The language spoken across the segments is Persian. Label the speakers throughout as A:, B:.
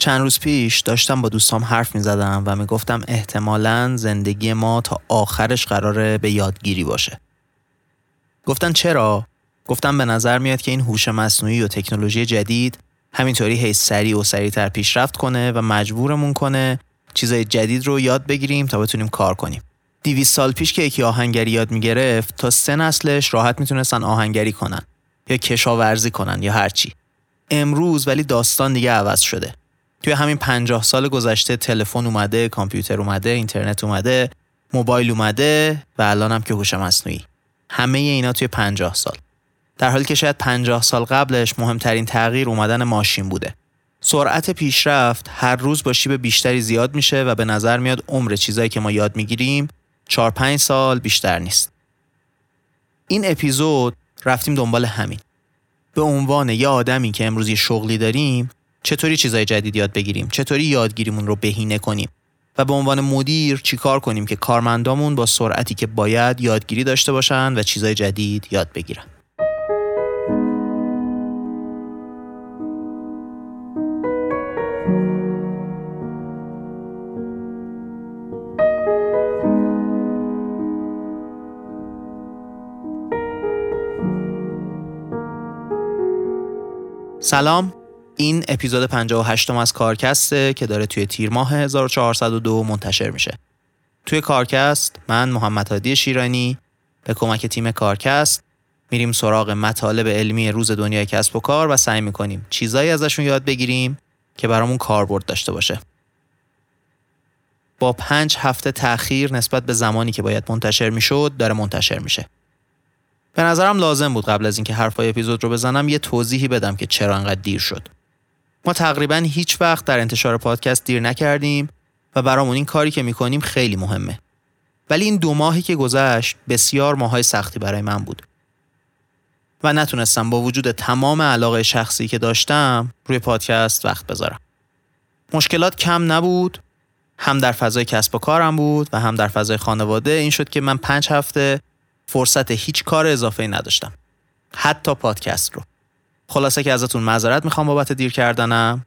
A: چند روز پیش داشتم با دوستام حرف می زدم و می گفتم احتمالا زندگی ما تا آخرش قراره به یادگیری باشه. گفتن چرا؟ گفتم به نظر میاد که این هوش مصنوعی و تکنولوژی جدید همینطوری هی سریع و سریعتر پیشرفت کنه و مجبورمون کنه چیزای جدید رو یاد بگیریم تا بتونیم کار کنیم. دیویس سال پیش که یکی آهنگری یاد می‌گرفت تا سه نسلش راحت می‌تونستن آهنگری کنن یا کشاورزی کنن یا هرچی. امروز ولی داستان دیگه عوض شده. توی همین پنجاه سال گذشته تلفن اومده، کامپیوتر اومده، اینترنت اومده، موبایل اومده و الان هم که هوش مصنوعی. همه اینا توی پنجاه سال. در حالی که شاید پنجاه سال قبلش مهمترین تغییر اومدن ماشین بوده. سرعت پیشرفت هر روز با شیب بیشتری زیاد میشه و به نظر میاد عمر چیزایی که ما یاد می‌گیریم 4 5 سال بیشتر نیست. این اپیزود رفتیم دنبال همین. به عنوان یه آدمی که امروز یه شغلی داریم چطوری چیزای جدید یاد بگیریم؟ چطوری یادگیریمون رو بهینه کنیم؟ و به عنوان مدیر چیکار کنیم که کارمندامون با سرعتی که باید یادگیری داشته باشن و چیزای جدید یاد بگیرن؟ سلام. این اپیزود 58 از کارکسته که داره توی تیر ماه 1402 منتشر میشه. توی کارکست من محمد هادی شیرانی به کمک تیم کارکست میریم سراغ مطالب علمی روز دنیای کسب و کار و سعی می‌کنیم چیزایی ازشون یاد بگیریم که برامون کاربرد داشته باشه. با پنج هفته تأخیر نسبت به زمانی که باید منتشر می‌شد داره منتشر میشه. به نظرم لازم بود قبل از اینکه حرفای اپیزود رو بزنم یه توضیحی بدم که چرا انقدر دیر شد. ما تقریبا هیچ وقت در انتشار پادکست دیر نکردیم و برامون این کاری که می‌کنیم خیلی مهمه. ولی این دو ماهی که گذشت بسیار ماهای سختی برای من بود. و نتونستم با وجود تمام علاقه شخصی که داشتم روی پادکست وقت بذارم. مشکلات کم نبود هم در فضای کسب و کارم بود و هم در فضای خانواده این شد که من پنج هفته فرصت هیچ کار اضافه نداشتم. حتی پادکست رو. خلاصه که ازتون معذرت می‌خوام بابت دیر کردنم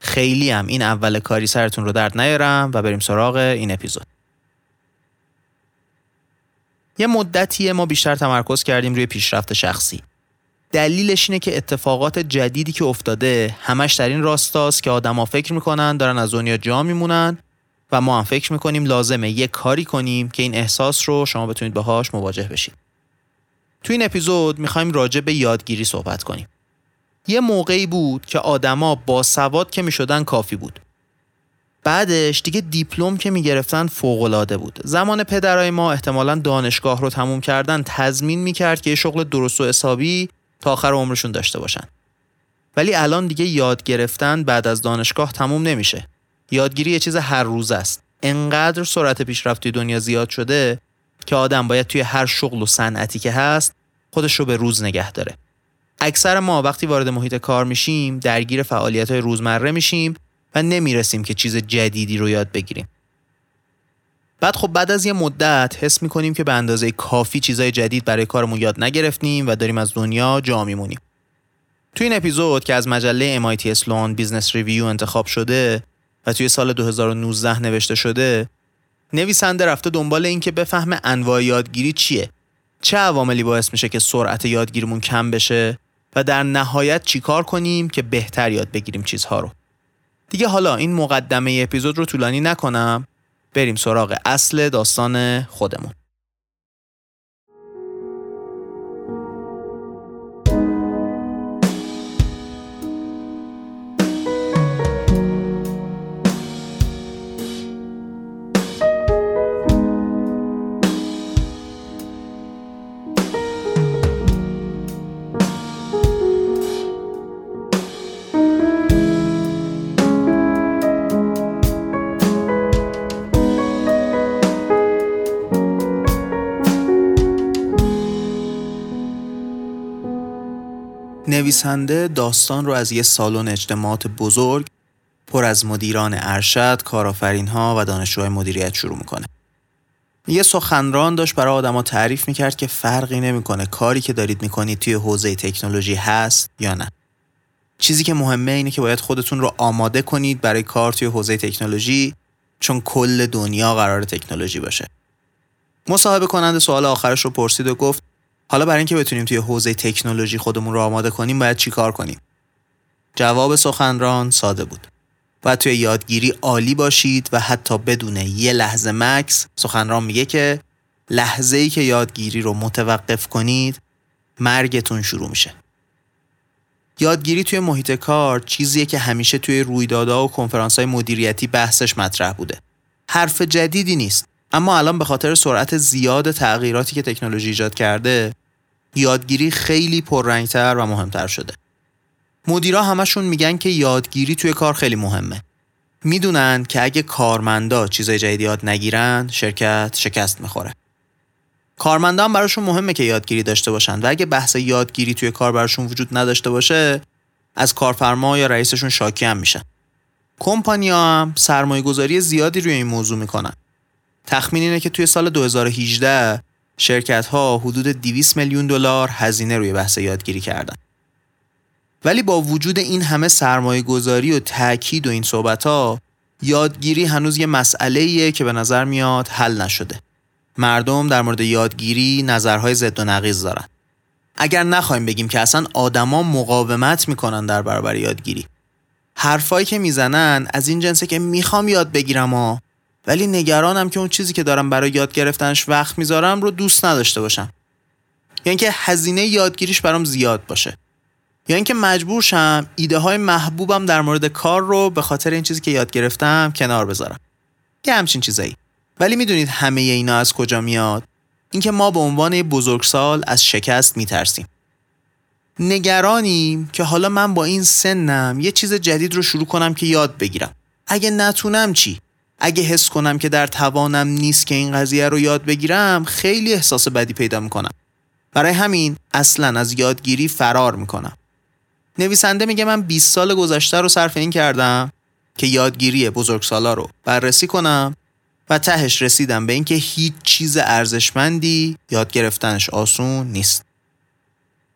A: خیلی هم این اول کاری سرتون رو درد نیارم و بریم سراغ این اپیزود یه مدتیه ما بیشتر تمرکز کردیم روی پیشرفت شخصی دلیلش اینه که اتفاقات جدیدی که افتاده همش در این راستاست که آدما فکر می‌کنن دارن از دنیا جا میمونن و ما هم فکر می‌کنیم لازمه یه کاری کنیم که این احساس رو شما بتونید باهاش مواجه بشید. تو این اپیزود می‌خوایم راجع به یادگیری صحبت کنیم. یه موقعی بود که آدما با سواد که می‌شدن کافی بود. بعدش دیگه دیپلم که می‌گرفتن فوق العاده بود. زمان پدرای ما احتمالا دانشگاه رو تموم کردن تضمین می‌کرد که یه شغل درست و حسابی تا آخر عمرشون داشته باشن. ولی الان دیگه یاد گرفتن بعد از دانشگاه تموم نمیشه. یادگیری یه چیز هر روز است. انقدر سرعت پیشرفت دنیا زیاد شده که آدم باید توی هر شغل و صنعتی که هست خودش رو به روز نگه داره. اکثر ما وقتی وارد محیط کار میشیم درگیر فعالیت های روزمره میشیم و نمی‌رسیم که چیز جدیدی رو یاد بگیریم. بعد خب بعد از یه مدت حس می‌کنیم که به اندازه کافی چیزای جدید برای کارمون یاد نگرفتیم و داریم از دنیا جا میمونیم. توی این اپیزود که از مجله MIT Sloan Business Review انتخاب شده و توی سال 2019 نوشته شده نویسنده رفته دنبال این که بفهمه انواع یادگیری چیه چه عواملی باعث میشه که سرعت یادگیریمون کم بشه و در نهایت چیکار کنیم که بهتر یاد بگیریم چیزها رو. دیگه حالا این مقدمه اپیزود رو طولانی نکنم. بریم سراغ اصل داستان خودمون. نویسنده داستان رو از یه سالن اجتماعات بزرگ پر از مدیران ارشد، کارآفرینها و دانشجوهای مدیریت شروع می‌کنه. یه سخنران داشت برای آدما تعریف می‌کرد که فرقی نمی‌کنه کاری که دارید می‌کنید توی حوزه تکنولوژی هست یا نه. چیزی که مهمه اینه که باید خودتون رو آماده کنید برای کار توی حوزه تکنولوژی چون کل دنیا قرار تکنولوژی باشه. مصاحبه کننده سوال آخرش رو پرسید و گفت حالا برای اینکه بتونیم توی حوزه تکنولوژی خودمون رو آماده کنیم باید چی کار کنیم؟ جواب سخنران ساده بود. باید توی یادگیری عالی باشید و حتی بدون یه لحظه مکس سخنران میگه که لحظه ای که یادگیری رو متوقف کنید مرگتون شروع میشه. یادگیری توی محیط کار چیزیه که همیشه توی رویدادها و کنفرانس های مدیریتی بحثش مطرح بوده. حرف جدیدی نیست. اما الان به خاطر سرعت زیاد تغییراتی که تکنولوژی ایجاد کرده یادگیری خیلی پررنگتر و مهمتر شده. مدیرا همشون میگن که یادگیری توی کار خیلی مهمه. می‌دونن که اگه کارمندا چیزای جدید یاد نگیرن شرکت شکست می‌خوره. کارمندا هم براشون مهمه که یادگیری داشته باشن و اگه بحث یادگیری توی کار براشون وجود نداشته باشه از کارفرما یا رئیسشون شاکی هم میشن. کمپانیا هم سرمایه گذاری زیادی روی این موضوع می‌کنن. تخمین اینه که توی سال 2018 شرکت ها حدود 200 میلیون دلار هزینه روی بحث یادگیری کردن. ولی با وجود این همه سرمایه گذاری و تاکید و این صحبت ها یادگیری هنوز یه مسئله که به نظر میاد حل نشده. مردم در مورد یادگیری نظرهای ضد و نقیض دارن. اگر نخوایم بگیم که اصلا آدما مقاومت می‌کنن در برابر یادگیری. حرفایی که می‌زنن از این جنسه که می‌خوام یاد بگیرم ها ولی نگرانم که اون چیزی که دارم برای یاد گرفتنش وقت می‌ذارم رو دوست نداشته باشم. یعنی که هزینه یادگیریش برام زیاد باشه. یا اینکه مجبور شم ایده های محبوبم در مورد کار رو به خاطر این چیزی که یاد گرفتم کنار بذارم. یه همچین چیزایی. ولی می‌دونید همه اینا از کجا میاد؟ اینکه ما به عنوان بزرگسال از شکست میترسیم. نگرانیم که حالا من با این سنم یه چیز جدید رو شروع کنم که یاد بگیرم. اگه نتونم چی؟ اگه حس کنم که در توانم نیست که این قضیه رو یاد بگیرم خیلی احساس بدی پیدا می‌کنم برای همین اصلا از یادگیری فرار می‌کنم نویسنده میگه من 20 سال گذشته رو صرف این کردم که یادگیری بزرگسالا رو بررسی کنم و تهش رسیدم به اینکه هیچ چیز ارزشمندی یاد گرفتنش آسون نیست.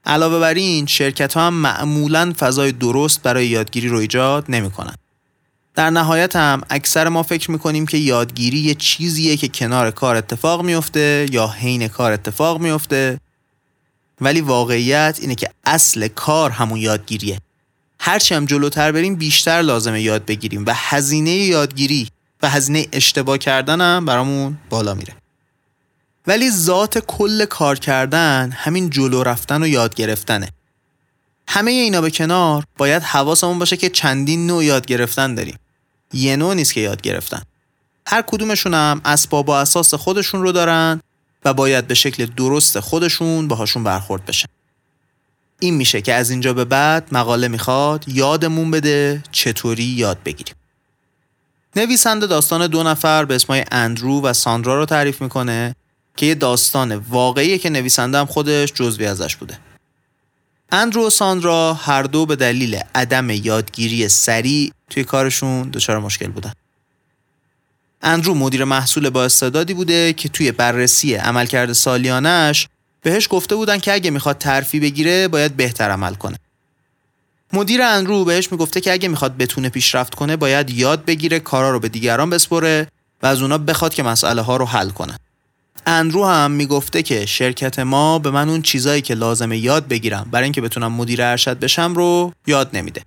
A: علاوه بر این شرکت ها هم معمولا فضای درست برای یادگیری رو ایجاد نمی کنن. در نهایت هم اکثر ما فکر می‌کنیم که یادگیری یه چیزیه که کنار کار اتفاق میفته یا حین کار اتفاق میفته ولی واقعیت اینه که اصل کار همون یادگیریه. هرچی هم جلوتر بریم بیشتر لازمه یاد بگیریم و هزینه یادگیری و هزینه اشتباه کردن هم برامون بالا میره. ولی ذات کل کار کردن همین جلو رفتن و یاد گرفتنه. همه اینا به کنار باید حواسمون باشه که چندین نوع یاد گرفتن داریم. یه نوع نیست که یاد گرفتن. هر کدومشون هم اسباب و اساس خودشون رو دارن و باید به شکل درست خودشون باهاشون برخورد بشن. این میشه که از اینجا به بعد مقاله می‌خواد یادمون بده چطوری یاد بگیریم. نویسنده داستان دو نفر به اسمای اندرو و ساندرا رو تعریف می‌کنه که یه داستان واقعیه که نویسنده هم خودش جزوی ازش بوده. اندرو و ساندرا هر دو به دلیل عدم یادگیری سریع توی کارشون دچار مشکل بودن اندرو مدیر محصول با استعدادی بوده که توی بررسی عملکرد سالیانش بهش گفته بودن که اگه می‌خواد ترفی بگیره باید بهتر عمل کنه. مدیر اندرو بهش می‌گفته که اگه می‌خواد بتونه پیشرفت کنه باید یاد بگیره کارا رو به دیگران بسپره و از اونا بخواد که مسئله ها رو حل کنه. اندرو هم می‌گفته که شرکت ما به من اون چیزایی که لازمه یاد بگیرم برای اینکه بتونم مدیر ارشد بشم رو یاد نمیده.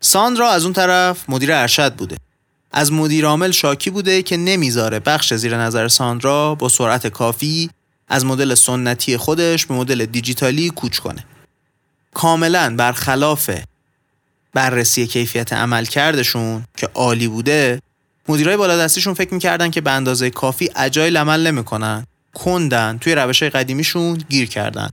A: ساندرا از اون طرف مدیر ارشد بوده از مدیرعامل شاکی بوده که نمی‌ذاره بخش زیر نظر ساندرا با سرعت کافی از مدل سنتی خودش به مدل دیجیتالی کوچ کنه. کاملا برخلاف بررسی کیفیت عمل کردشون که عالی بوده مدیرای بالادستیشون فکر می‌کردن که به اندازه کافی اجایل عمل نمی‌کنن. کندن. توی روش قدیمیشون گیر کردن.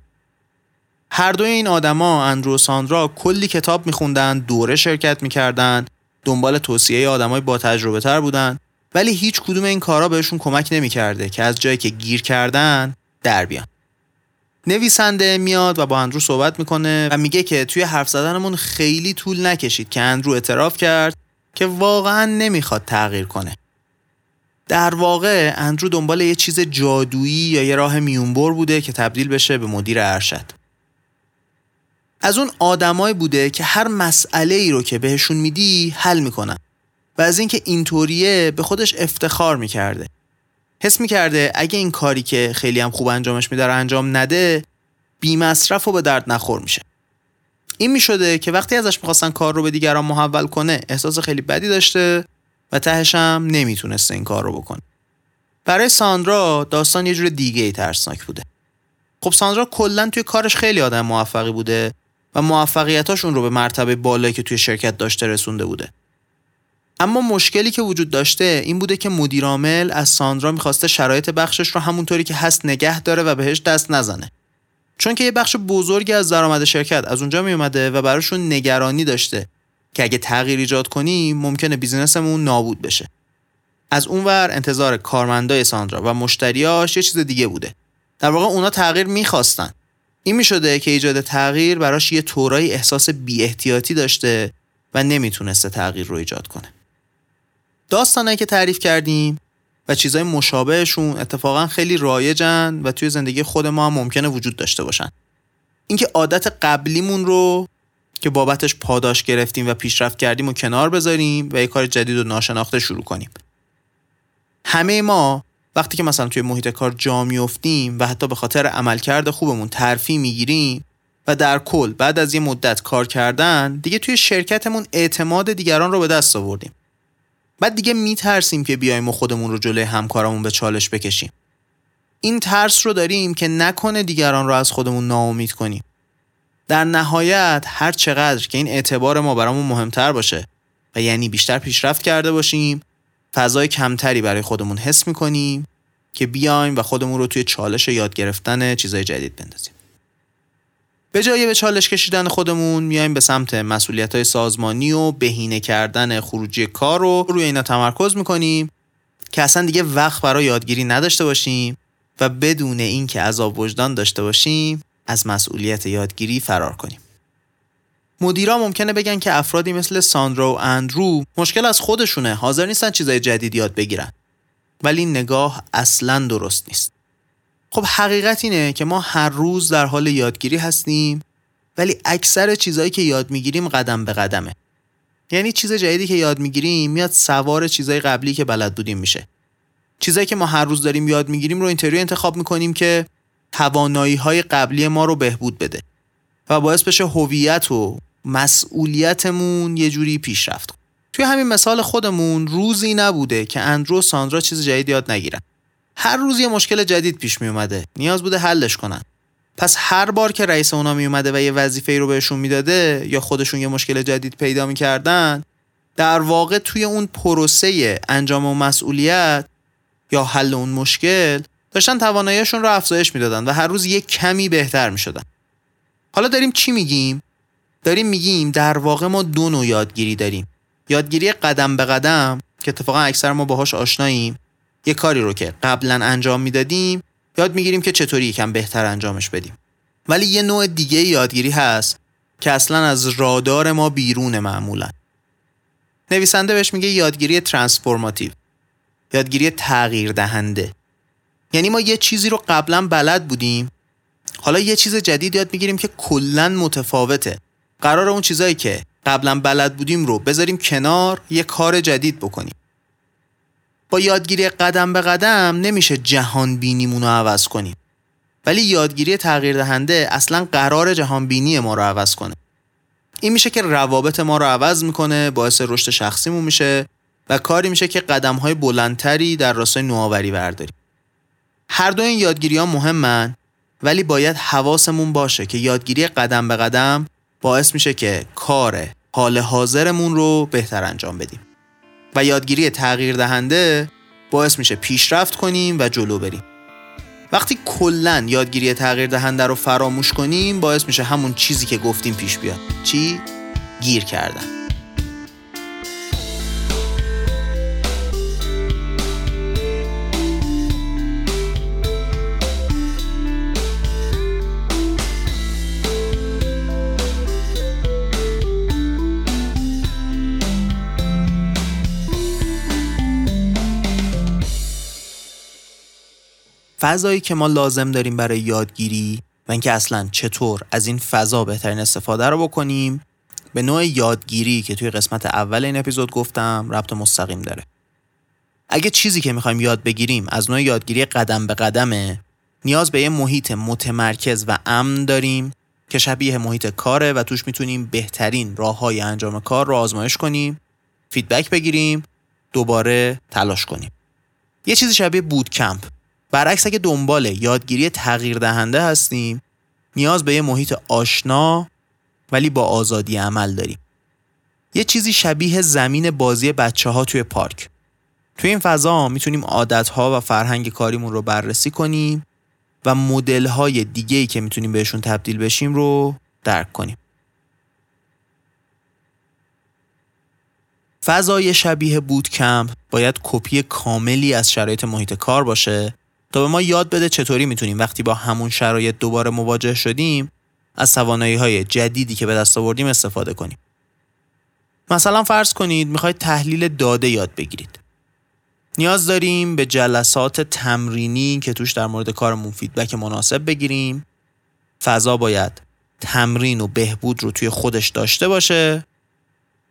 A: هر دوی این آدما اندرو و ساندرا کلی کتاب میخوندن دوره شرکت می‌کردن دنبال توصیه آدمای با تجربه تر بودن ولی هیچ کدوم این کارا بهشون کمک نمی‌کرده که از جایی که گیر کردن در بیان. نویسنده میاد و با اندرو صحبت می‌کنه و میگه که توی حرف زدنمون خیلی طول نکشید که اندرو اعتراف کرد که واقعا نمی‌خواد تغییر کنه. در واقع اندرو دنبال یه چیز جادویی یا یه راه میونبر بوده که تبدیل بشه به مدیر ارشد. از اون آدمایی بوده که هر مسئله ای رو که بهشون میدی حل می‌کنن و از اینکه اینطوریه به خودش افتخار می‌کرده. حس می‌کرده اگه این کاری که خیلی هم خوب انجامش میده انجام نده بی مصرف و به درد نخور میشه. این می‌شده که وقتی ازش می‌خواستن کار رو به دیگران محول کنه احساس خیلی بدی داشته و تهش هم نمی‌تونسته این کار رو بکنه. برای ساندرا داستان یه جور دیگه ای ترسناک بوده. خب ساندرا کلا توی کارش خیلی آدم موفقی بوده و موفقیتاش اون رو به مرتبه بالایی که توی شرکت داشته رسونده بوده. اما مشکلی که وجود داشته این بوده که مدیرعامل از ساندرا می‌خواسته شرایط بخشش رو همونطوری که هست نگه داره و بهش دست نزنه. چون که یه بخش بزرگی از درآمد شرکت از اونجا می اومده و براشون نگرانی داشته که اگه تغییر ایجاد کنیم ممکنه بیزینسمون نابود بشه. از اونور انتظار کارمندای ساندرا و مشتریاش یه چیز دیگه بوده. در واقع اونا تغییر می‌خواستن. این می‌شده که ایجاد تغییر براش یه طورایی احساس بی احتیاطی داشته و نمی‌تونسته تغییر رو ایجاد کنه. داستانه که تعریف کردیم و چیزای مشابهشون اتفاقا خیلی رایجن و توی زندگی خود ما هم ممکنه وجود داشته باشن. اینکه عادت قبلیمون رو که بابتش پاداش گرفتیم و پیشرفت کردیم و کنار بذاریم و یه کار جدید و ناشناخته شروع کنیم. همه ما وقتی که مثلا توی محیط کار جا میفتیم و حتی به خاطر عملکرد خوبمون ترفی می‌گیریم و در کل بعد از یه مدت کار کردن دیگه توی شرکتمون اعتماد دیگران رو به دست آوردیم. بعد دیگه میترسیم که بیایم و خودمون رو جلوی همکارمون به چالش بکشیم. این ترس رو داریم که نکنه دیگران رو از خودمون ناامید کنیم. در نهایت هر چقدر که این اعتبار ما برامون مهمتر باشه و یعنی بیشتر پیشرفت کرده باشیم فضای کمتری برای خودمون حس می‌کنیم که بیایم و خودمون رو توی چالش یاد گرفتن چیزای جدید بندازیم. به جای به چالش کشیدن خودمون میایم به سمت مسئولیت های سازمانی و بهینه کردن خروجی کار رو. روی اینا تمرکز می‌کنیم که اصلا دیگه وقت برای یادگیری نداشته باشیم و بدون اینکه عذاب وجدان داشته باشیم از مسئولیت یادگیری فرار کنیم. مدیرا ممکنه بگن که افرادی مثل ساندرا و اندرو مشکل از خودشونه حاضر نیستن چیزای جدید یاد بگیرن. ولی نگاه اصلا درست نیست. خب حقیقت اینه که ما هر روز در حال یادگیری هستیم ولی اکثر چیزهایی که یاد می‌گیریم قدم به قدمه. یعنی چیز جدیدی که یاد می‌گیریم میاد سوار چیزای قبلی که بلد بودیم میشه. چیزایی که ما هر روز داریم یاد می‌گیریم رو اینطوری انتخاب می‌کنیم که توانایی های قبلی ما رو بهبود بده و باعث بشه هویت و مسئولیتمون یه جوری پیشرفت توی همین مثال خودمون روزی نبوده که اندرو و ساندرا چیز جدید یاد نگیرن. هر روز یه مشکل جدید پیش می اومده نیاز بوده حلش کنن. پس هر بار که رئیس اونا می اومده و یه وظیفه رو بهشون می‌داده یا خودشون یه مشکل جدید پیدا می‌کردن در واقع توی اون پروسه انجام و مسئولیت یا حل اون مشکل داشتن تواناییشون رو افزایش می‌دادن و هر روز یه کمی بهتر می‌شدن. حالا داریم چی میگیم؟ داریم میگیم در واقع ما دو نوع یادگیری داریم. یادگیری قدم به قدم که اتفاقا اکثر ما باهاش آشناییم. یه کاری رو که قبلا انجام می‌دادیم یاد می‌گیریم که چطوری یکم بهتر انجامش بدیم. ولی یه نوع دیگه یادگیری هست که اصلا از رادار ما بیرون معمولا. نویسنده بهش میگه یادگیری ترانسفورماتیو یادگیری تغییر دهنده یعنی ما یه چیزی رو قبلا بلد بودیم حالا یه چیز جدید یاد می‌گیریم که کلا متفاوته. قرار اون چیزایی که قبلا بلد بودیم رو بذاریم کنار یه کار جدید بکنیم. با یادگیری قدم به قدم نمیشه جهان بینیمون رو عوض کنیم. ولی یادگیری تغییر دهنده اصلا قرار جهان بینی ما رو عوض کنه. این میشه که روابط ما رو عوض می‌کنه باعث رشد شخصیمون میشه و کاری میشه که قدم های بلندتری در راستای نوآوری برداریم. هر دو این یادگیری ها مهمن ولی باید حواسمون باشه که یادگیری قدم به قدم باعث میشه که کار حال حاضرمون رو بهتر انجام بدیم. و یادگیری تغییر دهنده باعث میشه پیشرفت کنیم و جلو بریم. وقتی کلا یادگیری تغییر دهنده رو فراموش کنیم باعث میشه همون چیزی که گفتیم پیش بیاد. چی؟ گیر کردن. فضایی که ما لازم داریم برای یادگیری و اینکه اصلا چطور از این فضا بهترین استفاده رو بکنیم به نوع یادگیری که توی قسمت اول این اپیزود گفتم ربط مستقیم داره. اگه چیزی که می‌خوایم یاد بگیریم از نوع یادگیری قدم به قدمه نیاز به یه محیط متمرکز و امن داریم که شبیه محیط کاره و توش می‌تونیم بهترین راه های انجام کار رو آزمایش کنیم فیدبک بگیریم دوباره تلاش کنیم. یه چیزی شبیه بود کمپ برعکس اگه دنبال یادگیری تغییر دهنده هستیم نیاز به یه محیط آشنا ولی با آزادی عمل داریم. یه چیزی شبیه زمین بازی بچه ها توی پارک. توی این فضا می‌تونیم عادت ها و فرهنگ کاریمون رو بررسی کنیم و مدل های دیگه ای که می‌تونیم بهشون تبدیل بشیم رو درک کنیم. فضای شبیه بود کمپ باید کپی کاملی از شرایط محیط کار باشه تا به ما یاد بده چطوری می‌تونیم وقتی با همون شرایط دوباره مواجه شدیم از توانایی های جدیدی که به دست آوردیم استفاده کنیم. مثلا فرض کنید می‌خواید تحلیل داده یاد بگیرید. نیاز داریم به جلسات تمرینی که توش در مورد کارمون فیدبک مناسب بگیریم. فضا باید تمرین و بهبود رو توی خودش داشته باشه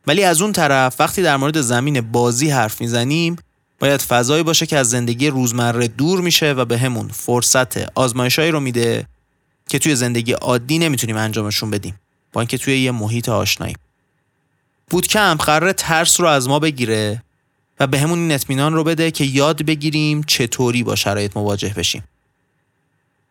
A: ولی از اون طرف وقتی در مورد زمین بازی حرف می‌زنیم باید فضایی باشه که از زندگی روزمره دور میشه و به همون فرصت آزمایشایی رو میده که توی زندگی عادی نمی‌تونیم انجامشون بدیم. با اینکه توی یه محیط آشنایی کم قرار ترس رو از ما بگیره و به همون این اطمینان رو بده که یاد بگیریم چطوری با شرایط مواجه بشیم.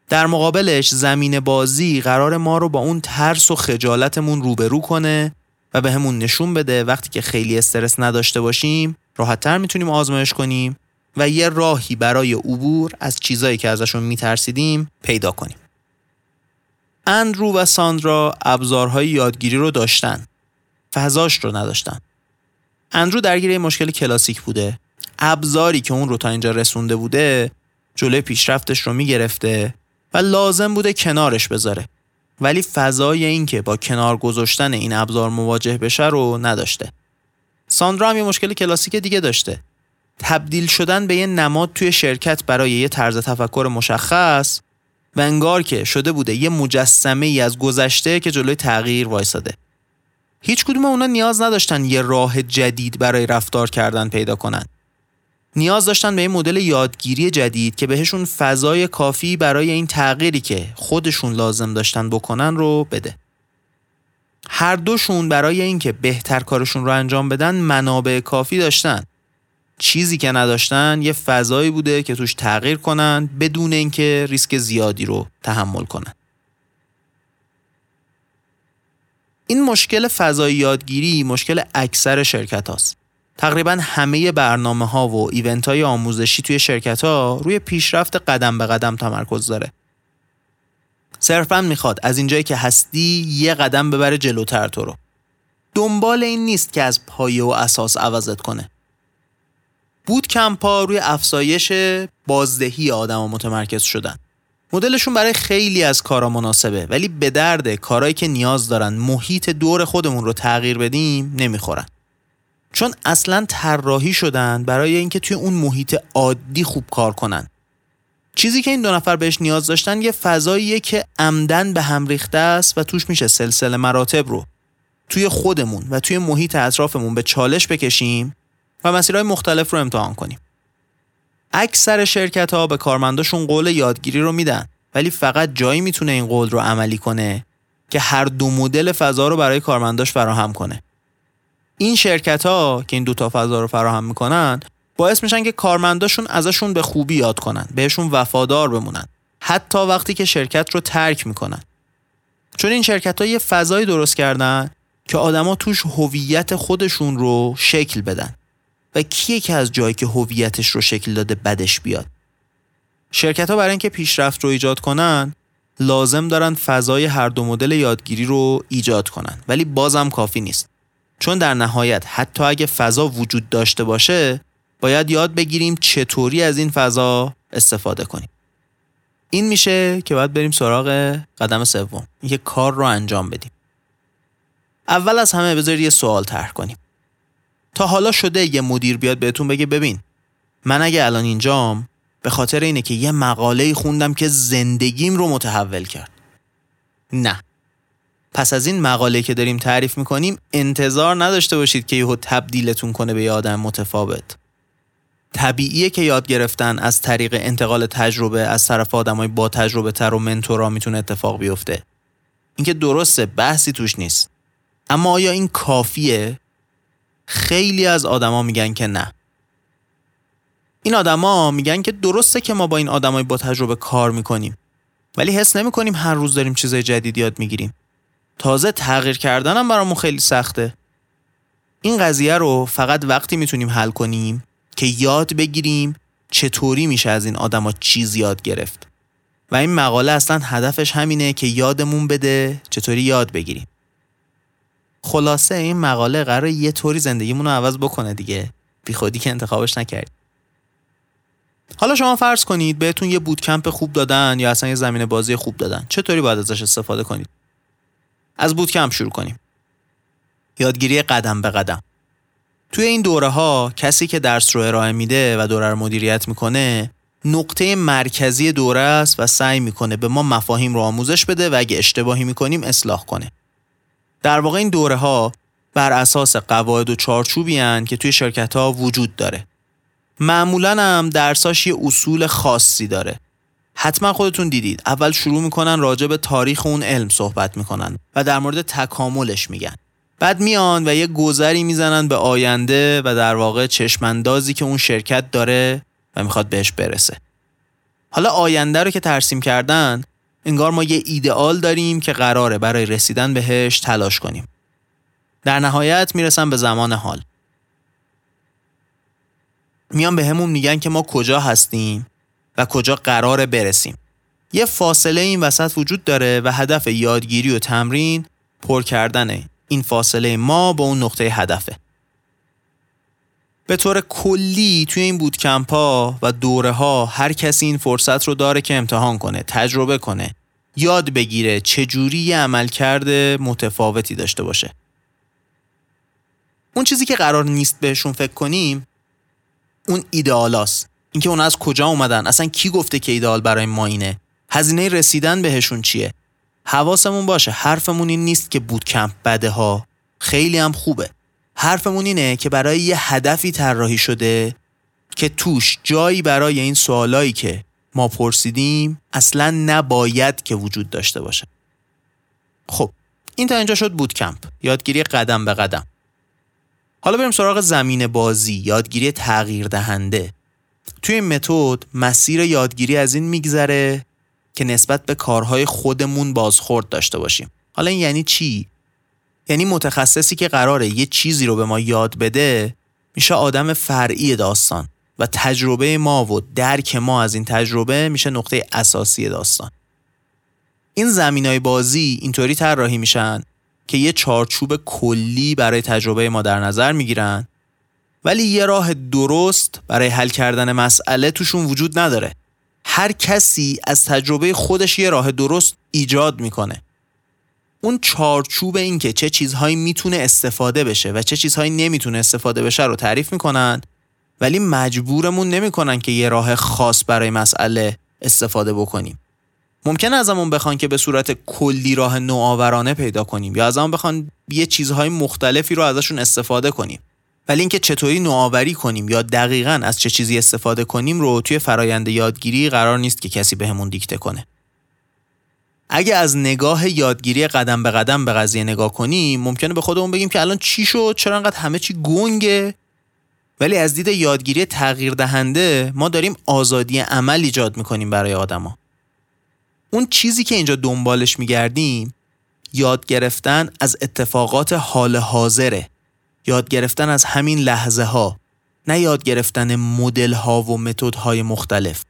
A: در مقابلش زمین بازی قرار ما رو با اون ترس و خجالتمون روبرو کنه و به همون نشون بده وقتی که خیلی استرس نداشته باشیم راحتتر می‌تونیم آزمایش کنیم و یه راهی برای عبور از چیزایی که ازشون میترسیدیم پیدا کنیم. اندرو و ساندرا ابزارهای یادگیری رو داشتن. فضاش رو نداشتن. اندرو درگیر مشکل کلاسیک بوده. ابزاری که اون رو تا اینجا رسونده بوده جلوی پیشرفتش رو می‌گرفته و لازم بوده کنارش بذاره. ولی فضای این که با کنار گذاشتن این ابزار مواجه بشه رو نداشته. ساندرا هم یه مشکل کلاسیک دیگه داشته. تبدیل شدن به یه نماد توی شرکت برای یه طرز تفکر مشخص و انگار که شده بوده یه مجسمه ای از گذشته که جلوی تغییر وایساده. هیچ کدوم اونا نیاز نداشتن یه راه جدید برای رفتار کردن پیدا کنن. نیاز داشتن به این مدل یادگیری جدید که بهشون فضای کافی برای این تغییری که خودشون لازم داشتن بکنن رو بده. هر دوشون برای اینکه بهتر کارشون رو انجام بدن منابع کافی داشتن. چیزی که نداشتن یه فضایی بوده که توش تغییر کنن بدون اینکه ریسک زیادی رو تحمل کنن. این مشکل فضای یادگیری مشکل اکثر شرکت هاست. تقریبا همه برنامه ها و ایونت های آموزشی توی شرکت ها روی پیشرفت قدم به قدم تمرکز داره. صرفا می‌خواد از اینجایی که هستی یه قدم ببره جلوتر تو رو. دنبال این نیست که از پایه و اساس عوضت کنه. بود کمپا روی افزایش بازدهی آدم متمرکز شدن. مدلشون برای خیلی از کارا مناسبه ولی به درد کارهایی که نیاز دارن محیط دور خودمون رو تغییر بدیم نمی‌خورن. چون اصلا طراحی شدن برای اینکه توی اون محیط عادی خوب کار کنن چیزی که این دو نفر بهش نیاز داشتن یه فضاییه که عمدن به هم ریخته است و توش میشه سلسله مراتب رو توی خودمون و توی محیط اطرافمون به چالش بکشیم و مسیرهای مختلف رو امتحان کنیم. اکثر شرکت ها به کارمنداشون قول یادگیری رو میدن ولی فقط جایی می‌تونه این قول رو عملی کنه که هر دو مدل فضا رو برای کارمنداش فراهم کنه. این شرکت ها که این دوتا فضا رو فراهم می‌کنن باعث میشن که کارمنداشون ازشون به خوبی یاد کنن بهشون وفادار بمونن. حتی وقتی که شرکت رو ترک می‌کنن. چون این شرکت ها یه فضایی درست کردن که آدما توش هویت خودشون رو شکل بدن. و کیه که از جایی که هویتش رو شکل داده بدش بیاد؟ شرکت ها برای اینکه پیشرفت رو ایجاد کنن لازم دارن فضای هر دو مدل یادگیری رو ایجاد کنن. ولی بازم کافی نیست. چون در نهایت حتی اگه فضا وجود داشته باشه باید یاد بگیریم چطوری از این فضا استفاده کنیم. این میشه که باید بریم سراغ قدم سوم. اینکه کار رو انجام بدیم. اول از همه بذارید یه سوال طرح کنیم. تا حالا شده یه مدیر بیاد بهتون بگه ببین من اگه الان اینجام به خاطر اینه که یه مقاله خوندم که زندگیم رو متحول کرد. نه. پس از این مقاله که داریم تعریف می‌کنیم انتظار نداشته باشید که یهو تبدیلتون کنه به یه آدم متفاوت. طبیعیه که یاد گرفتن از طریق انتقال تجربه از طرف آدمای با تجربه تر و منتورا می‌تونه اتفاق بیفته. اینکه درسته بحثی توش نیست. اما آیا این کافیه؟ خیلی از آدما میگن که نه. این آدما میگن که درسته که ما با این آدمای با تجربه کار می‌کنیم. ولی حس نمی‌کنیم هر روز داریم چیزای جدید یاد می‌گیریم. تازه تغییر کردن هم برامون خیلی سخته. این قضیه رو فقط وقتی می‌تونیم حل کنیم که یاد بگیریم چطوری میشه از این آدما چیز یاد گرفت. و این مقاله اصلا هدفش همینه که یادمون بده چطوری یاد بگیریم. خلاصه این مقاله قرار یه طوری زندگیمون رو عوض بکنه دیگه. بی خودی که انتخابش نکرد. حالا شما فرض کنید بهتون یه بوتکمپ خوب دادن یا اصلا یه زمین بازی خوب دادن. چطوری باید ازش استفاده کنید؟ از بوتکمپ شروع کنیم. یادگیری قدم به قدم. توی این دوره ها کسی که درس رو ارائه میده و دوره رو مدیریت می‌کنه نقطه مرکزی دوره است و سعی می‌کنه به ما مفاهیم رو آموزش بده و اگه اشتباهی می‌کنیم اصلاح کنه. در واقع این دوره ها بر اساس قواعد و چارچوبی هن که توی شرکت ها وجود داره. معمولا هم درساش یه اصول خاصی داره. حتما خودتون دیدید. اول شروع می‌کنن راجع به تاریخ اون علم صحبت می‌کنن و در مورد تکاملش میگن. بعد میان و یه گذری می‌زنن به آینده و در واقع چشماندازی که اون شرکت داره و می‌خواد بهش برسه. حالا آینده رو که ترسیم کردن انگار ما یه ایدئال داریم که قراره برای رسیدن بهش تلاش کنیم. در نهایت می‌رسن به زمان حال. میان به همون میگن که ما کجا هستیم و کجا قراره برسیم. یه فاصله این وسط وجود داره و هدف یادگیری و تمرین پر کردن این فاصله ما با اون نقطه هدفه. به طور کلی توی این بودکمپ ها و دوره ها هر کسی این فرصت رو داره که امتحان کنه تجربه کنه یاد بگیره چجوری یه عمل کرده متفاوتی داشته باشه. اون چیزی که قرار نیست بهشون فکر کنیم اون ایدئالاست. اینکه اون از کجا اومدن؟ اصلا کی گفته که ایدئال برای ما اینه؟ هزینه رسیدن بهشون چیه؟ حواسمون باشه حرفمون این نیست که بود کمپ بده ها. خیلی هم خوبه. حرفمون اینه که برای یه هدفی طراحی شده که توش جایی برای این سوالایی که ما پرسیدیم اصلا نباید که وجود داشته باشه. خب این تا اینجا شد بود کمپ یادگیری قدم به قدم. حالا بریم سراغ زمین بازی یادگیری تغییر دهنده توی این متد مسیر یادگیری از این میگذره که نسبت به کارهای خودمون بازخورد داشته باشیم. حالا این یعنی چی؟ یعنی متخصصی که قراره یه چیزی رو به ما یاد بده میشه آدم فرعی داستان و تجربه ما و درک ما از این تجربه میشه نقطه اساسی داستان. این زمین های بازی اینطوری طراحی میشن که یه چارچوب کلی برای تجربه ما در نظر می‌گیرن ولی یه راه درست برای حل کردن مسئله توشون وجود نداره. هر کسی از تجربه خودش یه راه درست ایجاد می‌کنه. اون چارچوب این که چه چیزهایی می‌تونه استفاده بشه و چه چیزهایی نمی‌تونه استفاده بشه رو تعریف می‌کنن ولی مجبورمون نمی‌کنن که یه راه خاص برای مسئله استفاده بکنیم. ممکنه ازمون بخوان که به صورت کلی راه نوآورانه پیدا کنیم یا ازمون بخوان یه چیزهای مختلفی رو ازشون استفاده کنیم. ولی اینکه چطوری نوآوری کنیم یا دقیقا از چه چیزی استفاده کنیم رو توی فرایند یادگیری قرار نیست که کسی بهمون به دیکته کنه. اگه از نگاه یادگیری قدم به قدم به قضیه نگاه کنیم ممکنه به خودمون بگیم که الان چی شد؟ چرا انقدر همه چی گنگه؟ ولی از دید یادگیری تغییر دهنده ما داریم آزادی عمل ایجاد می‌کنیم برای آدما. اون چیزی که اینجا دنبالش میگردیم یاد گرفتن از اتفاقات حال حاضره. یاد گرفتن از همین لحظه ها نه یاد گرفتن مدل ها و متد های مختلف.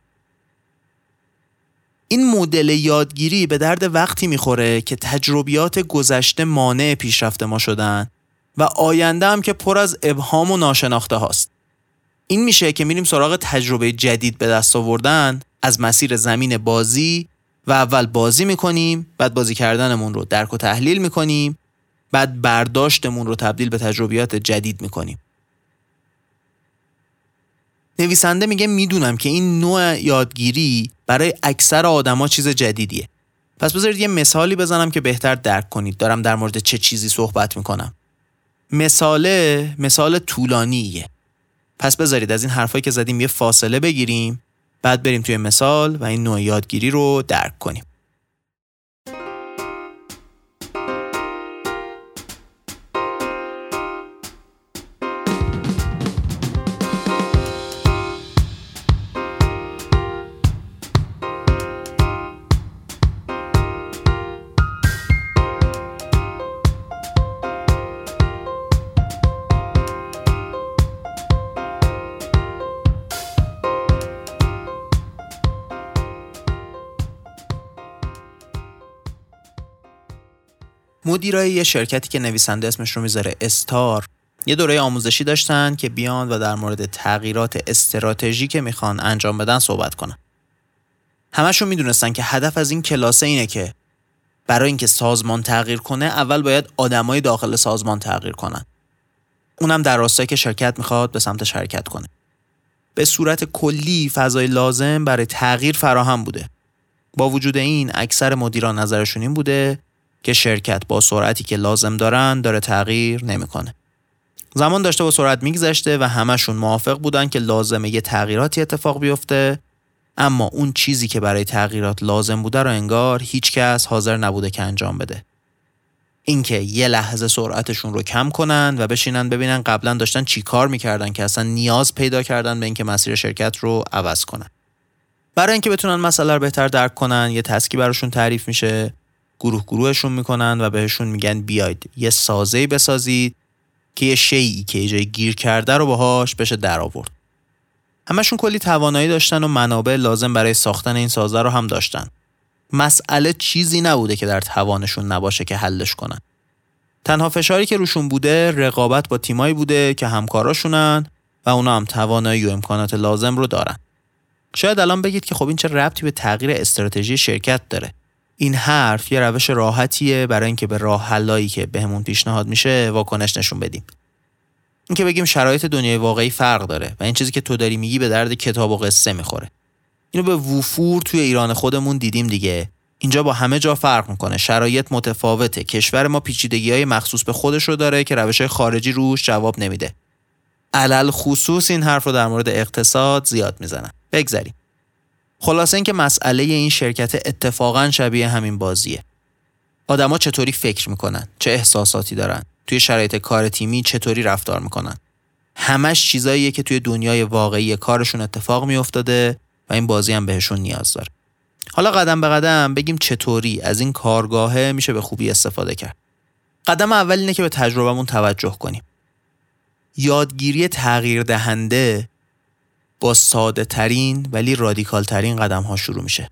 A: این مدل یادگیری به درد وقتی می‌خوره که تجربیات گذشته مانع پیشرفت ما شدن و آینده هم که پر از ابهام و ناشناخته هاست. این میشه که میریم سراغ تجربه جدید به دست آوردن از مسیر زمین بازی و اول بازی می‌کنیم بعد بازی کردنمون رو درک و تحلیل می‌کنیم بعد برداشتمون رو تبدیل به تجربیات جدید می‌کنیم. نویسنده میگه می‌دونم که این نوع یادگیری برای اکثر آدما چیز جدیدیه. پس بذارید یه مثالی بزنم که بهتر درک کنید. دارم در مورد چه چیزی صحبت می‌کنم. مثاله مثال طولانیه. پس بذارید از این حرفایی که زدیم یه فاصله بگیریم بعد بریم توی مثال و این نوع یادگیری رو درک کنیم. مدیرای یه شرکتی که نویسنده اسمش رو می‌ذاره استار یه دوره آموزشی داشتن که بیان و در مورد تغییرات استراتژی که می‌خوان انجام بدن صحبت کنن. همشون می‌دونستن که هدف از این کلاسه اینه که برای اینکه سازمان تغییر کنه اول باید آدمای داخل سازمان تغییر کنن. اونم در راستایی که شرکت می‌خواد به سمت شرکت کنه. به صورت کلی فضای لازم برای تغییر فراهم بوده. با وجود این اکثر مدیران نظرشون این بوده که شرکت با سرعتی که لازم دارن داره تغییر نمی‌کنه. زمان داشته با سرعت میگذشته و همشون موافق بودن که لازمه یه تغییراتی اتفاق بیفته اما اون چیزی که برای تغییرات لازم بوده رو انگار هیچکس حاضر نبوده که انجام بده. اینکه یه لحظه سرعتشون رو کم کنن و بشینن ببینن قبلا داشتن چی کار می‌کردن که اصلا نیاز پیدا کردن به اینکه مسیر شرکت رو عوض کنن. برای اینکه بتونن مسئله رو بهتر درک کنن یه تسکی براشون تعریف میشه گروه گروهشون می‌کنن و بهشون میگن بیاید یه سازه بسازید که یه شیعی که جای گیر کرده رو باهاش بشه در آورد. همشون کلی توانایی داشتن و منابع لازم برای ساختن این سازه رو هم داشتن. مسئله چیزی نبوده که در توانشون نباشه که حلش کنن. تنها فشاری که روشون بوده رقابت با تیمایی بوده که همکاراشونن و اونا هم توانایی و امکانات لازم رو دارن. شاید الان بگید که خب این چه ربطی به تغییر استراتژی شرکت داره؟ این حرف یه روش راحتیه برای اینکه به راه حلایی که بهمون پیشنهاد میشه واکنش نشون بدیم. اینکه بگیم شرایط دنیای واقعی فرق داره و این چیزی که تو داری میگی به درد کتاب و قصه می‌خوره. اینو به وفور توی ایران خودمون دیدیم دیگه. اینجا با همه جا فرق می‌کنه. شرایط متفاوته. کشور ما پیچیدگی های مخصوص به خودش رو داره که روش خارجی روش جواب نمیده. علل خصوص این حرف رو در مورد اقتصاد زیاد می‌زنن. بگذریم. خلاصه اینکه مسئله این شرکت اتفاقا شبیه همین بازیه. آدما چطوری فکر می‌کنن؟ چه احساساتی دارن؟ توی شرایط کار تیمی چطوری رفتار می‌کنن؟ همش چیزاییه که توی دنیای واقعی کارشون اتفاق میافتاده و این بازی هم بهشون نیاز داره. حالا قدم به قدم بگیم چطوری از این کارگاهه میشه به خوبی استفاده کرد. قدم اول اینه که به تجربهمون توجه کنیم. یادگیری تغییر دهنده با ساده ترین ولی رادیکال ترین قدم ها شروع میشه.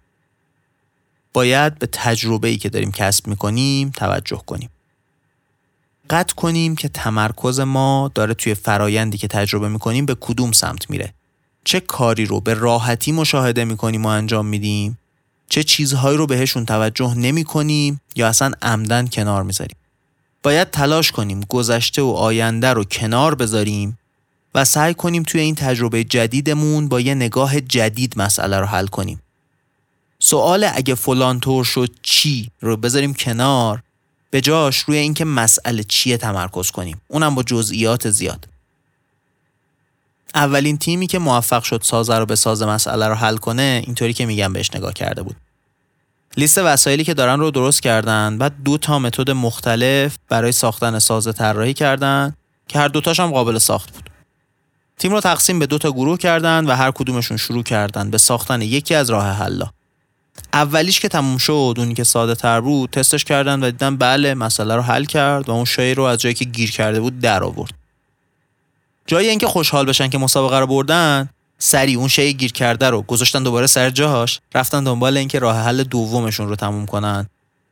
A: باید به تجربه ای که داریم کسب می‌کنیم توجه کنیم. قطع کنیم که تمرکز ما داره توی فرایندی که تجربه می‌کنیم به کدوم سمت میره. چه کاری رو به راحتی مشاهده می‌کنیم و انجام میدیم چه چیزهایی رو بهشون توجه نمی کنیم یا اصلا عمدن کنار می‌ذاریم. باید تلاش کنیم گذشته و آینده رو کنار بذاریم و سعی کنیم توی این تجربه جدیدمون با یه نگاه جدید مسئله رو حل کنیم. سوال اگه فلان طور شد چی رو بذاریم کنار به جاش روی اینکه مسئله چیه تمرکز کنیم. اونم با جزئیات زیاد. اولین تیمی که موفق شد سازه رو به ساز مسئله رو حل کنه اینطوری که میگم بهش نگاه کرده بود. لیست وسایلی که دارن رو درست کردن بعد دو تا متد مختلف برای ساختن ساز طراحی کردن که هر دوتاش هم قابل ساخت بود. تیم رو تقسیم به دو تا گروه کردن و هر کدومشون شروع کردن به ساختن یکی از راه حلا اولیش که تموم شد اونی که ساده تر بود تستش کردن و دیدن بله مسئله رو حل کرد و اون شای رو از جایی که گیر کرده بود در آورد. جایی اینکه خوشحال بشن که مسابقه رو بردن سری اون شی گیر کرده رو گذاشتن دوباره سر جاهاش رفتن دنبال اینکه راه حل دومشون رو تموم کنن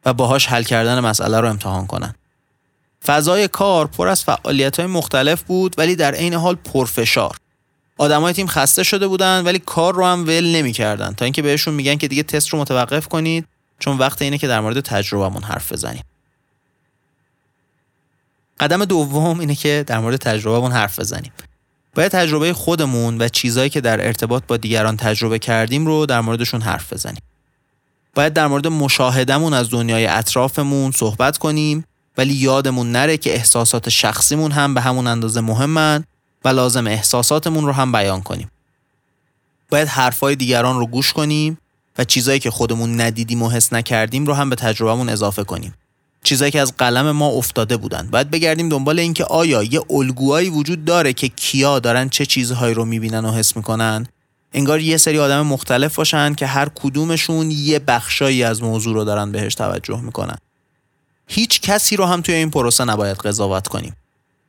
A: و باهاش حل کردن مسئله رو امتحان کنن. فضای کار پر از فعالیت های مختلف بود ولی در عین حال پرفشار. آدمای تیم خسته شده بودن ولی کار رو هم ول نمی‌کردن. تا اینکه بهشون میگن که دیگه تست رو متوقف کنید چون وقت اینه که در مورد تجربهمون حرف بزنیم. قدم دوم اینه که در مورد تجربهمون حرف بزنیم. باید تجربه خودمون و چیزهایی که در ارتباط با دیگران تجربه کردیم رو در موردشون حرف بزنیم. باید در مورد مشاهدمون از دنیای اطرافمون صحبت کنیم ولی یادمون نره که احساسات شخصیمون هم به همون اندازه مهمن و لازم احساساتمون رو هم بیان کنیم. باید حرفای دیگران رو گوش کنیم و چیزایی که خودمون ندیدیم و حس نکردیم رو هم به تجربهمون اضافه کنیم. چیزایی که از قلم ما افتاده بودن. باید بگردیم دنبال اینکه آیا یه الگوهایی وجود داره که کیا دارن چه چیزهایی رو می‌بینن و حس می‌کنن انگار یه سری آدم مختلف باشن که هر کدومشون یه بخشایی از موضوع رو دارن بهش توجه می‌کنن هیچ کسی رو هم توی این پروسه نباید قضاوت کنیم.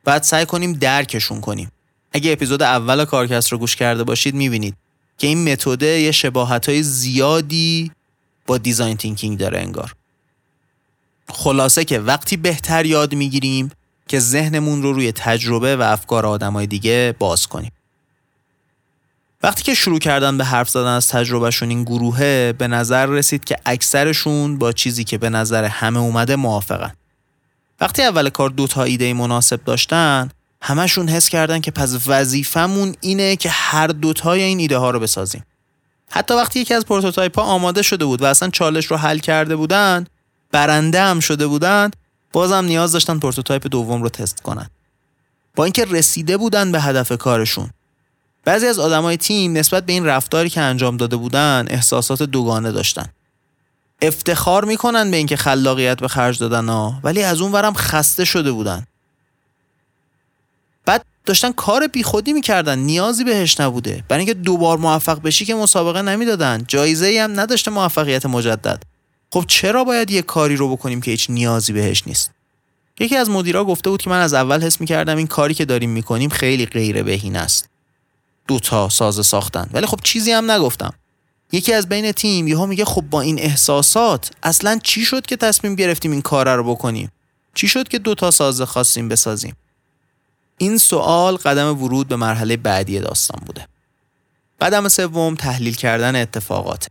A: بعد سعی کنیم درکشون کنیم. اگه اپیزود اول کارکست رو گوش کرده باشید می‌بینید که این متده یه شباهت های زیادی با design thinking داره انگار. خلاصه که وقتی بهتر یاد می‌گیریم که ذهنمون رو روی تجربه و افکار آدمای دیگه باز کنیم. وقتی که شروع کردن به حرف زدن از تجربهشون این گروهه به نظر رسید که اکثرشون با چیزی که به نظر همه اومده موافقن. وقتی اول کار دو تا ایده مناسب داشتن همشون حس کردن که پس وظیفمون اینه که هر دوتای این ایده ها رو بسازیم. حتی وقتی یکی از prototype ها آماده شده بود و اصلا چالش رو حل کرده بودن برنده هم شده بودن بازم نیاز داشتن prototype دوم رو تست کنن. با اینکه رسیده بودن به هدف کارشون بعضی از آدمای تیم نسبت به این رفتاری که انجام داده بودن احساسات دوگانه داشتن. افتخار می‌کنن به اینکه خلاقیت به خرج دادن ها ولی از اون ورم خسته شده بودن. بعد داشتن کار بیخودی می‌کردن نیازی بهش نبوده. برای اینکه دوبار موفق بشی که مسابقه نمی‌دادن. جایزه ای هم نداشته موفقیت مجدد. خب چرا باید یه کاری رو بکنیم که هیچ نیازی بهش نیست؟ یکی از مدیرا گفته بود که من از اول حس می‌کردم این کاری که داریم می‌کنیم خیلی غیر بهین است. دوتا ساز ساختن. ولی خب چیزی هم نگفتم. یکی از بین تیم یهو میگه خب با این احساسات اصلا چی شد که تصمیم گرفتیم این کار رو بکنیم؟ چی شد که دوتا ساز خواستیم بسازیم؟ این سوال قدم ورود به مرحله بعدی داستان بوده. قدم سوم تحلیل کردن اتفاقات.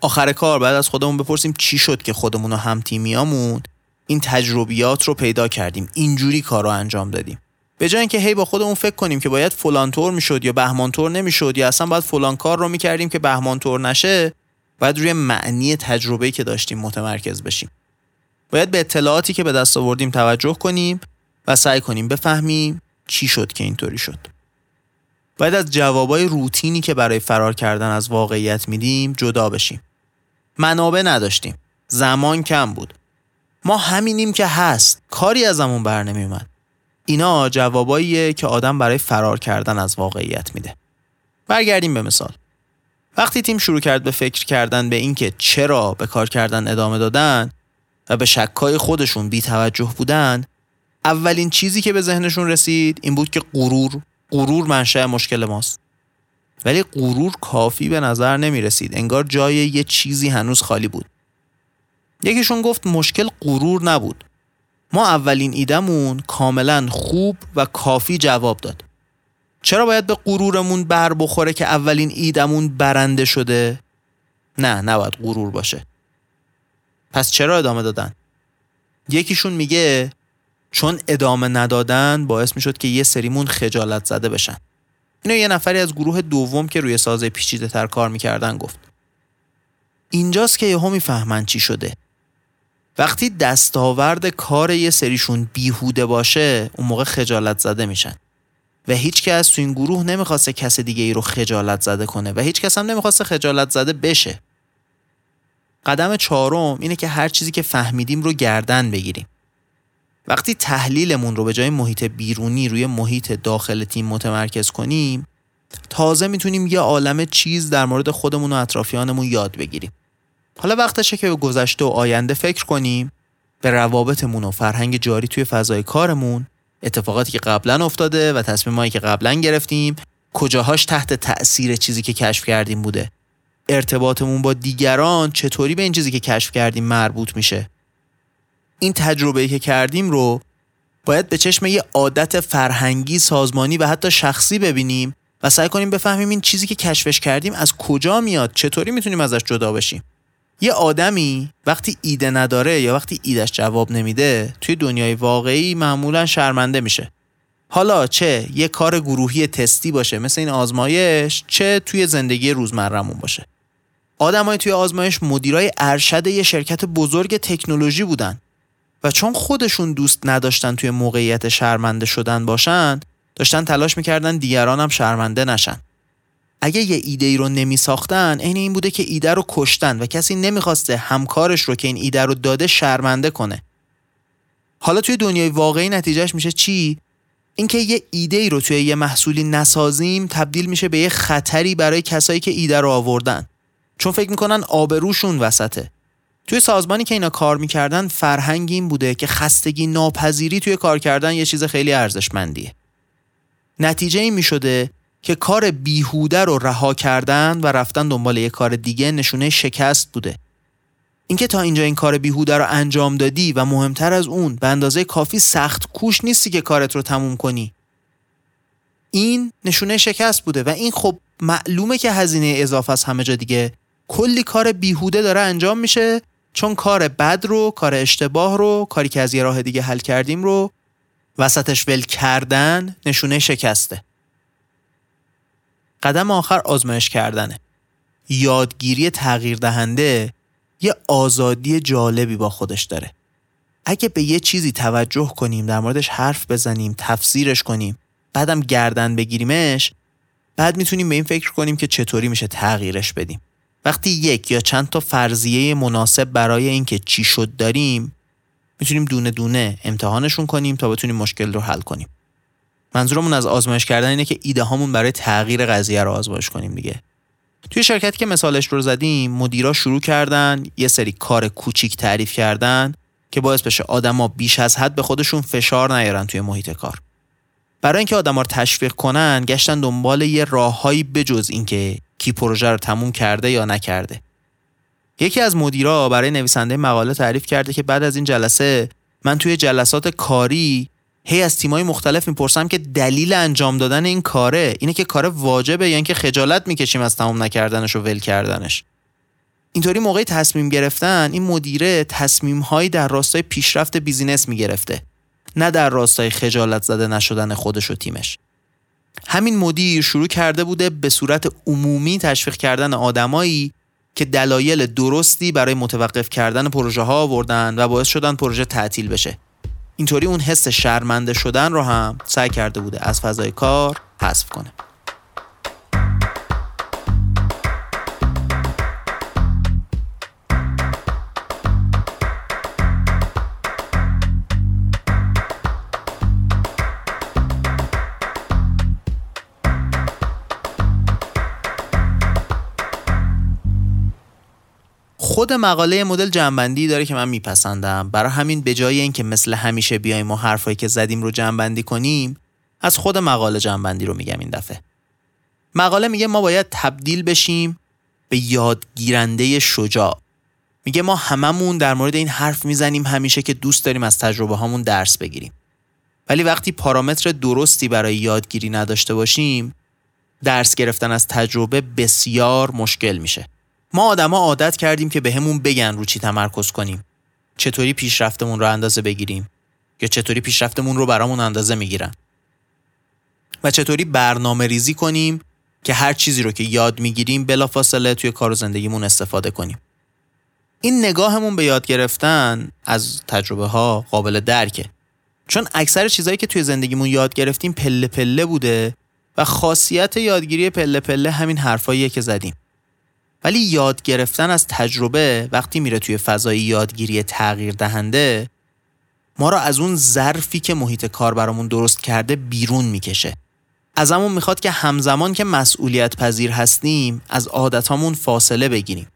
A: آخر کار بعد از خودمون بپرسیم چی شد که خودمون و هم تیمیامون این تجربیات رو پیدا کردیم. اینجوری کار رو انجام دادیم. به جای اینکه هی با خودمون فکر کنیم که باید فلان طور می‌شد یا بهمان طور نمی‌شد یا اصلا باید فلان کار رو می‌کردیم که بهمان طور نشه باید روی معنی تجربه‌ای که داشتیم متمرکز بشیم. باید به اطلاعاتی که به دست آوردیم توجه کنیم و سعی کنیم بفهمیم چی شد که اینطوری شد. باید از جوابای روتینی که برای فرار کردن از واقعیت میدیم جدا بشیم. منابع نداشتیم. زمان کم بود. ما همینیم که هست. کاری ازمون بر نمیومد اینا جواباییه که آدم برای فرار کردن از واقعیت میده. برگردیم به مثال. وقتی تیم شروع کرد به فکر کردن به اینکه چرا به کار کردن ادامه دادن و به شکای خودشون بی توجه بودن اولین چیزی که به ذهنشون رسید این بود که غرور غرور منشأ مشکل ماست ولی غرور کافی به نظر نمی رسید انگار جای یه چیزی هنوز خالی بود یکیشون گفت مشکل غرور نبود ما اولین ایدمون کاملا خوب و کافی جواب داد. چرا باید به غرورمون بر بخوره که اولین ایدمون برنده شده؟ نه نباید غرور باشه. پس چرا ادامه دادن؟ یکیشون میگه چون ادامه ندادن باعث می‌شد که یه سریمون خجالت زده بشن. اینو یه نفری از گروه دوم که روی سازه پیچیده تر کار می‌کردن گفت. اینجاست که یهو می‌فهمن چی شده. وقتی دستاورد کار یه سریشون بیهوده باشه اون موقع خجالت زده میشن. و هیچ کس تو این گروه نمی‌خواسته کس دیگه ای رو خجالت زده کنه و هیچ کس هم نمی‌خواسته خجالت زده بشه. قدم چهارم اینه که هر چیزی که فهمیدیم رو گردن بگیریم. وقتی تحلیلمون رو به جای محیط بیرونی روی محیط داخل تیم متمرکز کنیم تازه می‌تونیم یه عالم چیز در مورد خودمون و اطرافیانمون یاد بگیریم. حالا وقتشه که به گذشته و آینده فکر کنیم. به روابطمون و فرهنگ جاری توی فضای کارمون. اتفاقاتی که قبلا افتاده و تصمیمایی که قبلا گرفتیم. کجاهاش تحت تأثیر چیزی که کشف کردیم بوده. ارتباطمون با دیگران چطوری به این چیزی که کشف کردیم مربوط میشه. این تجربه که کردیم رو باید به چشم یه عادت فرهنگی سازمانی و حتی شخصی ببینیم و سعی کنیم بفهمیم این چیزی که کشفش کردیم از کجا میاد چطوری می‌تونیم ازش جدا بشیم. یه آدمی وقتی ایده نداره یا وقتی ایدش جواب نمیده توی دنیای واقعی معمولا شرمنده میشه. حالا چه یه کار گروهی تستی باشه مثل این آزمایش چه توی زندگی روزمرمون باشه. آدمای توی آزمایش مدیرای ارشد یه شرکت بزرگ تکنولوژی بودن و چون خودشون دوست نداشتن توی موقعیت شرمنده شدن باشن داشتن تلاش می‌کردن دیگران هم شرمنده نشن. اگه یه ایده ای رو نمی ساختن عین این بوده که ایده رو کشتن و کسی نمی‌خواسته همکارش رو که این ایده رو داده شرمنده کنه. حالا توی دنیای واقعی نتیجهش میشه چی؟ اینکه یه ایده ای رو توی یه محصولی نسازیم تبدیل میشه به یه خطری برای کسایی که ایده رو آوردن. چون فکر می‌کنن آبروشون وسطه. توی سازمانی که اینا کار می‌کردن فرهنگ این بوده که خستگی ناپذیری توی کار کردن یه چیز خیلی ارزشمندیه. نتیجه این می‌شده که کار بیهوده رو رها کردن و رفتن دنبال یه کار دیگه نشونه شکست بوده. اینکه تا اینجا این کار بیهوده رو انجام دادی و مهمتر از اون به اندازه کافی سخت کوش نیستی که کارت رو تموم کنی. این نشونه شکست بوده و این خب معلومه که هزینه اضافه از همه جا دیگه. کلی کار بیهوده داره انجام میشه چون کار بد رو کار اشتباه رو کاری که از یه راه دیگه حل کردیم رو وسطش ول کردن نشونه شکسته. قدم آخر آزمایش کردنه. یادگیری تغییر دهنده یه آزادی جالبی با خودش داره. اگه به یه چیزی توجه کنیم در موردش حرف بزنیم تفسیرش کنیم بعدم گردن بگیریمش بعد می‌تونیم به این فکر کنیم که چطوری میشه تغییرش بدیم. وقتی یک یا چند تا فرضیه مناسب برای اینکه چی شد داریم می‌تونیم دونه دونه امتحانشون کنیم تا بتونیم مشکل رو حل کنیم. منظورمون از آزمایش کردن اینه که ایده هامون برای تغییر قضیه رو آزمایش کنیم دیگه. توی شرکتی که مثالش رو زدیم مدیرا شروع کردن یه سری کار کوچیک تعریف کردن که باعث بشه آدما بیش از حد به خودشون فشار نیارن توی محیط کار. برای اینکه آدما رو تشویق کنن گشتن دنبال یه راههایی بجز اینکه کی پروژه رو تموم کرده یا نکرده. یکی از مدیرا برای نویسنده مقاله تعریف کرده که بعد از این جلسه من توی جلسات کاری هی از تیمای مختلف می‌پرسم که دلیل انجام دادن این کاره اینه که کار واجبه یا اینکه خجالت می‌کشیم از تمام نکردنش و ول کردنش. اینطوری موقع تصمیم گرفتن این مدیره تصمیم هایی در راستای پیشرفت بیزینس می‌گرفته. نه در راستای خجالت زده نشدن خودش و تیمش. همین مدیر شروع کرده بوده به صورت عمومی تشویق کردن آدمایی که دلایل درستی برای متوقف کردن پروژه ها آوردن و باعث شدن پروژه تعطیل بشه. اینطوری اون حس شرمنده شدن رو هم سعی کرده بوده از فضای کار حذف کنه. خود مقاله مدل جنبندی داره که من میپسندم. برای همین به جای اینکه مثل همیشه بیایم و حرفایی که زدیم رو جنبندی کنیم از خود مقاله جنبندی رو میگم این دفعه. مقاله میگه ما باید تبدیل بشیم به یادگیرنده شجاع. میگه ما هممون در مورد این حرف می‌زنیم همیشه که دوست داریم از تجربه هامون درس بگیریم. ولی وقتی پارامتر درستی برای یادگیری نداشته باشیم درس گرفتن از تجربه بسیار مشکل میشه. ما آدما عادت کردیم که بهمون به بگن رو چی تمرکز کنیم. چطوری پیشرفتمون رو اندازه بگیریم؟ یا چطوری پیشرفتمون رو برامون اندازه می‌گیرن؟ و چطوری برنامه ریزی کنیم که هر چیزی رو که یاد می‌گیریم بلافاصله توی کار و زندگیمون استفاده کنیم. این نگاهمون به یاد گرفتن از تجربه ها قابل درکه. چون اکثر چیزهایی که توی زندگیمون یاد گرفتیم پله پله بوده و خاصیت یادگیری پله پله همین حرفاییه که زدیم. ولی یاد گرفتن از تجربه وقتی میره توی فضای یادگیری تغییر دهنده ما را از اون ظرفی که محیط کار برامون درست کرده بیرون می‌کشه. ازمون می‌خواد که همزمان که مسئولیت پذیر هستیم از عادتامون فاصله بگیریم.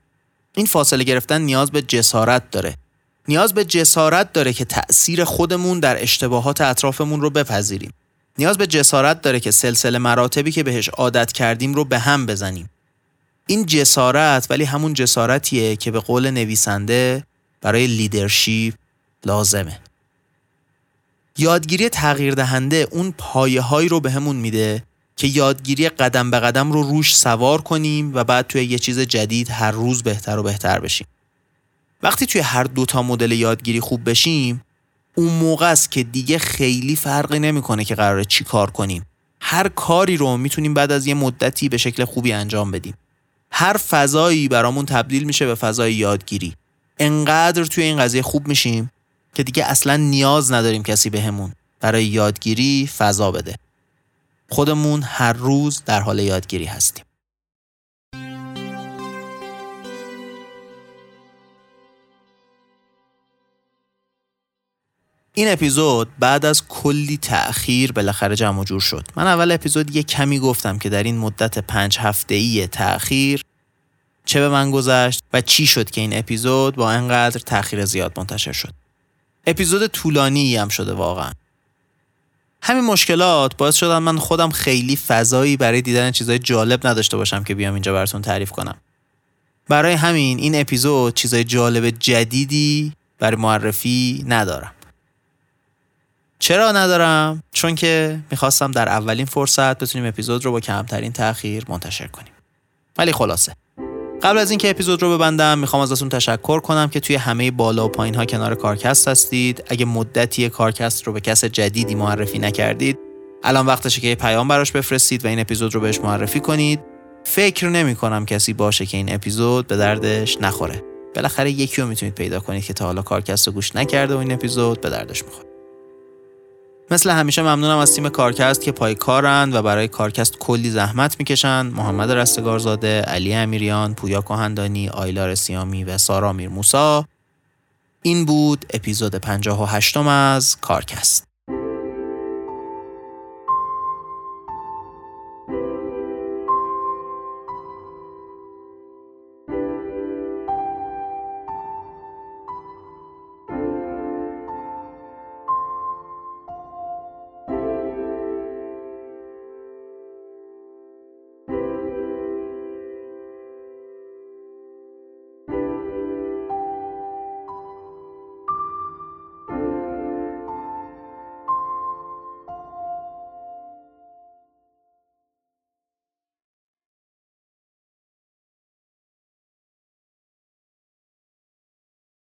A: این فاصله گرفتن نیاز به جسارت داره. نیاز به جسارت داره که تأثیر خودمون در اشتباهات اطرافمون رو بپذیریم. نیاز به جسارت داره که سلسله مراتبی که بهش عادت کردیم رو به هم بزنیم. این جسارت ولی همون جسارتیه که به قول نویسنده برای لیدرشیپ لازمه. یادگیری تغییر دهنده اون پایه هایی رو به میده که یادگیری قدم به قدم رو روش سوار کنیم و بعد توی یه چیز جدید هر روز بهتر و بهتر بشیم. وقتی توی هر دوتا مدل یادگیری خوب بشیم اون موقع است که دیگه خیلی فرقی نمی‌کنه که قراره چی کار کنیم. هر کاری رو می‌تونیم بعد از یه مدتی به شکل خوبی انجام بدیم. هر فضایی برامون تبدیل میشه به فضای یادگیری. انقدر توی این قضیه خوب میشیم که دیگه اصلا نیاز نداریم کسی بهمون برای یادگیری فضا بده. خودمون هر روز در حال یادگیری هستیم. این اپیزود بعد از کلی تأخیر بالاخره جمع جور شد. من اول اپیزود یه کمی گفتم که در این مدت پنج هفته ای تأخیر چه به من گذشت و چی شد که این اپیزود با انقدر تأخیر زیاد منتشر شد. اپیزود طولانی هم شده واقعا. همین مشکلات باعث شدن من خودم خیلی فضایی برای دیدن چیزای جالب نداشته باشم که بیام اینجا براتون تعریف کنم. برای همین این اپیزود چیزای جالب جدیدی برای معرفی ندارم. چرا ندارم؟ چون که می‌خواستم در اولین فرصت بتونیم اپیزود رو با کمترین تاخیر منتشر کنیم. ولی خلاصه. قبل از اینکه اپیزود رو ببندم می‌خوام ازتون تشکر کنم که توی همه بالا و پایین ها کنار کارکست هستید. اگه مدتی کارکست رو به کس جدیدی معرفی نکردید الان وقتشه که یه پیام براش بفرستید و این اپیزود رو بهش معرفی کنید. فکر نمی کنم کسی باشه که این اپیزود به دردش نخوره. بالاخره یکی رو می‌تونید پیدا کنید که تا حالا کارکست رو گوش نکرده و این اپیزود به دردش می‌خوره. مثل همیشه ممنونم از تیم کارکست که پای کارن و برای کارکست کلی زحمت می‌کشن محمد رستگارزاده، علی امیریان، پویا کهندانی، آیلار سیامی و سارا میر موسا این بود اپیزود 58 از کارکست.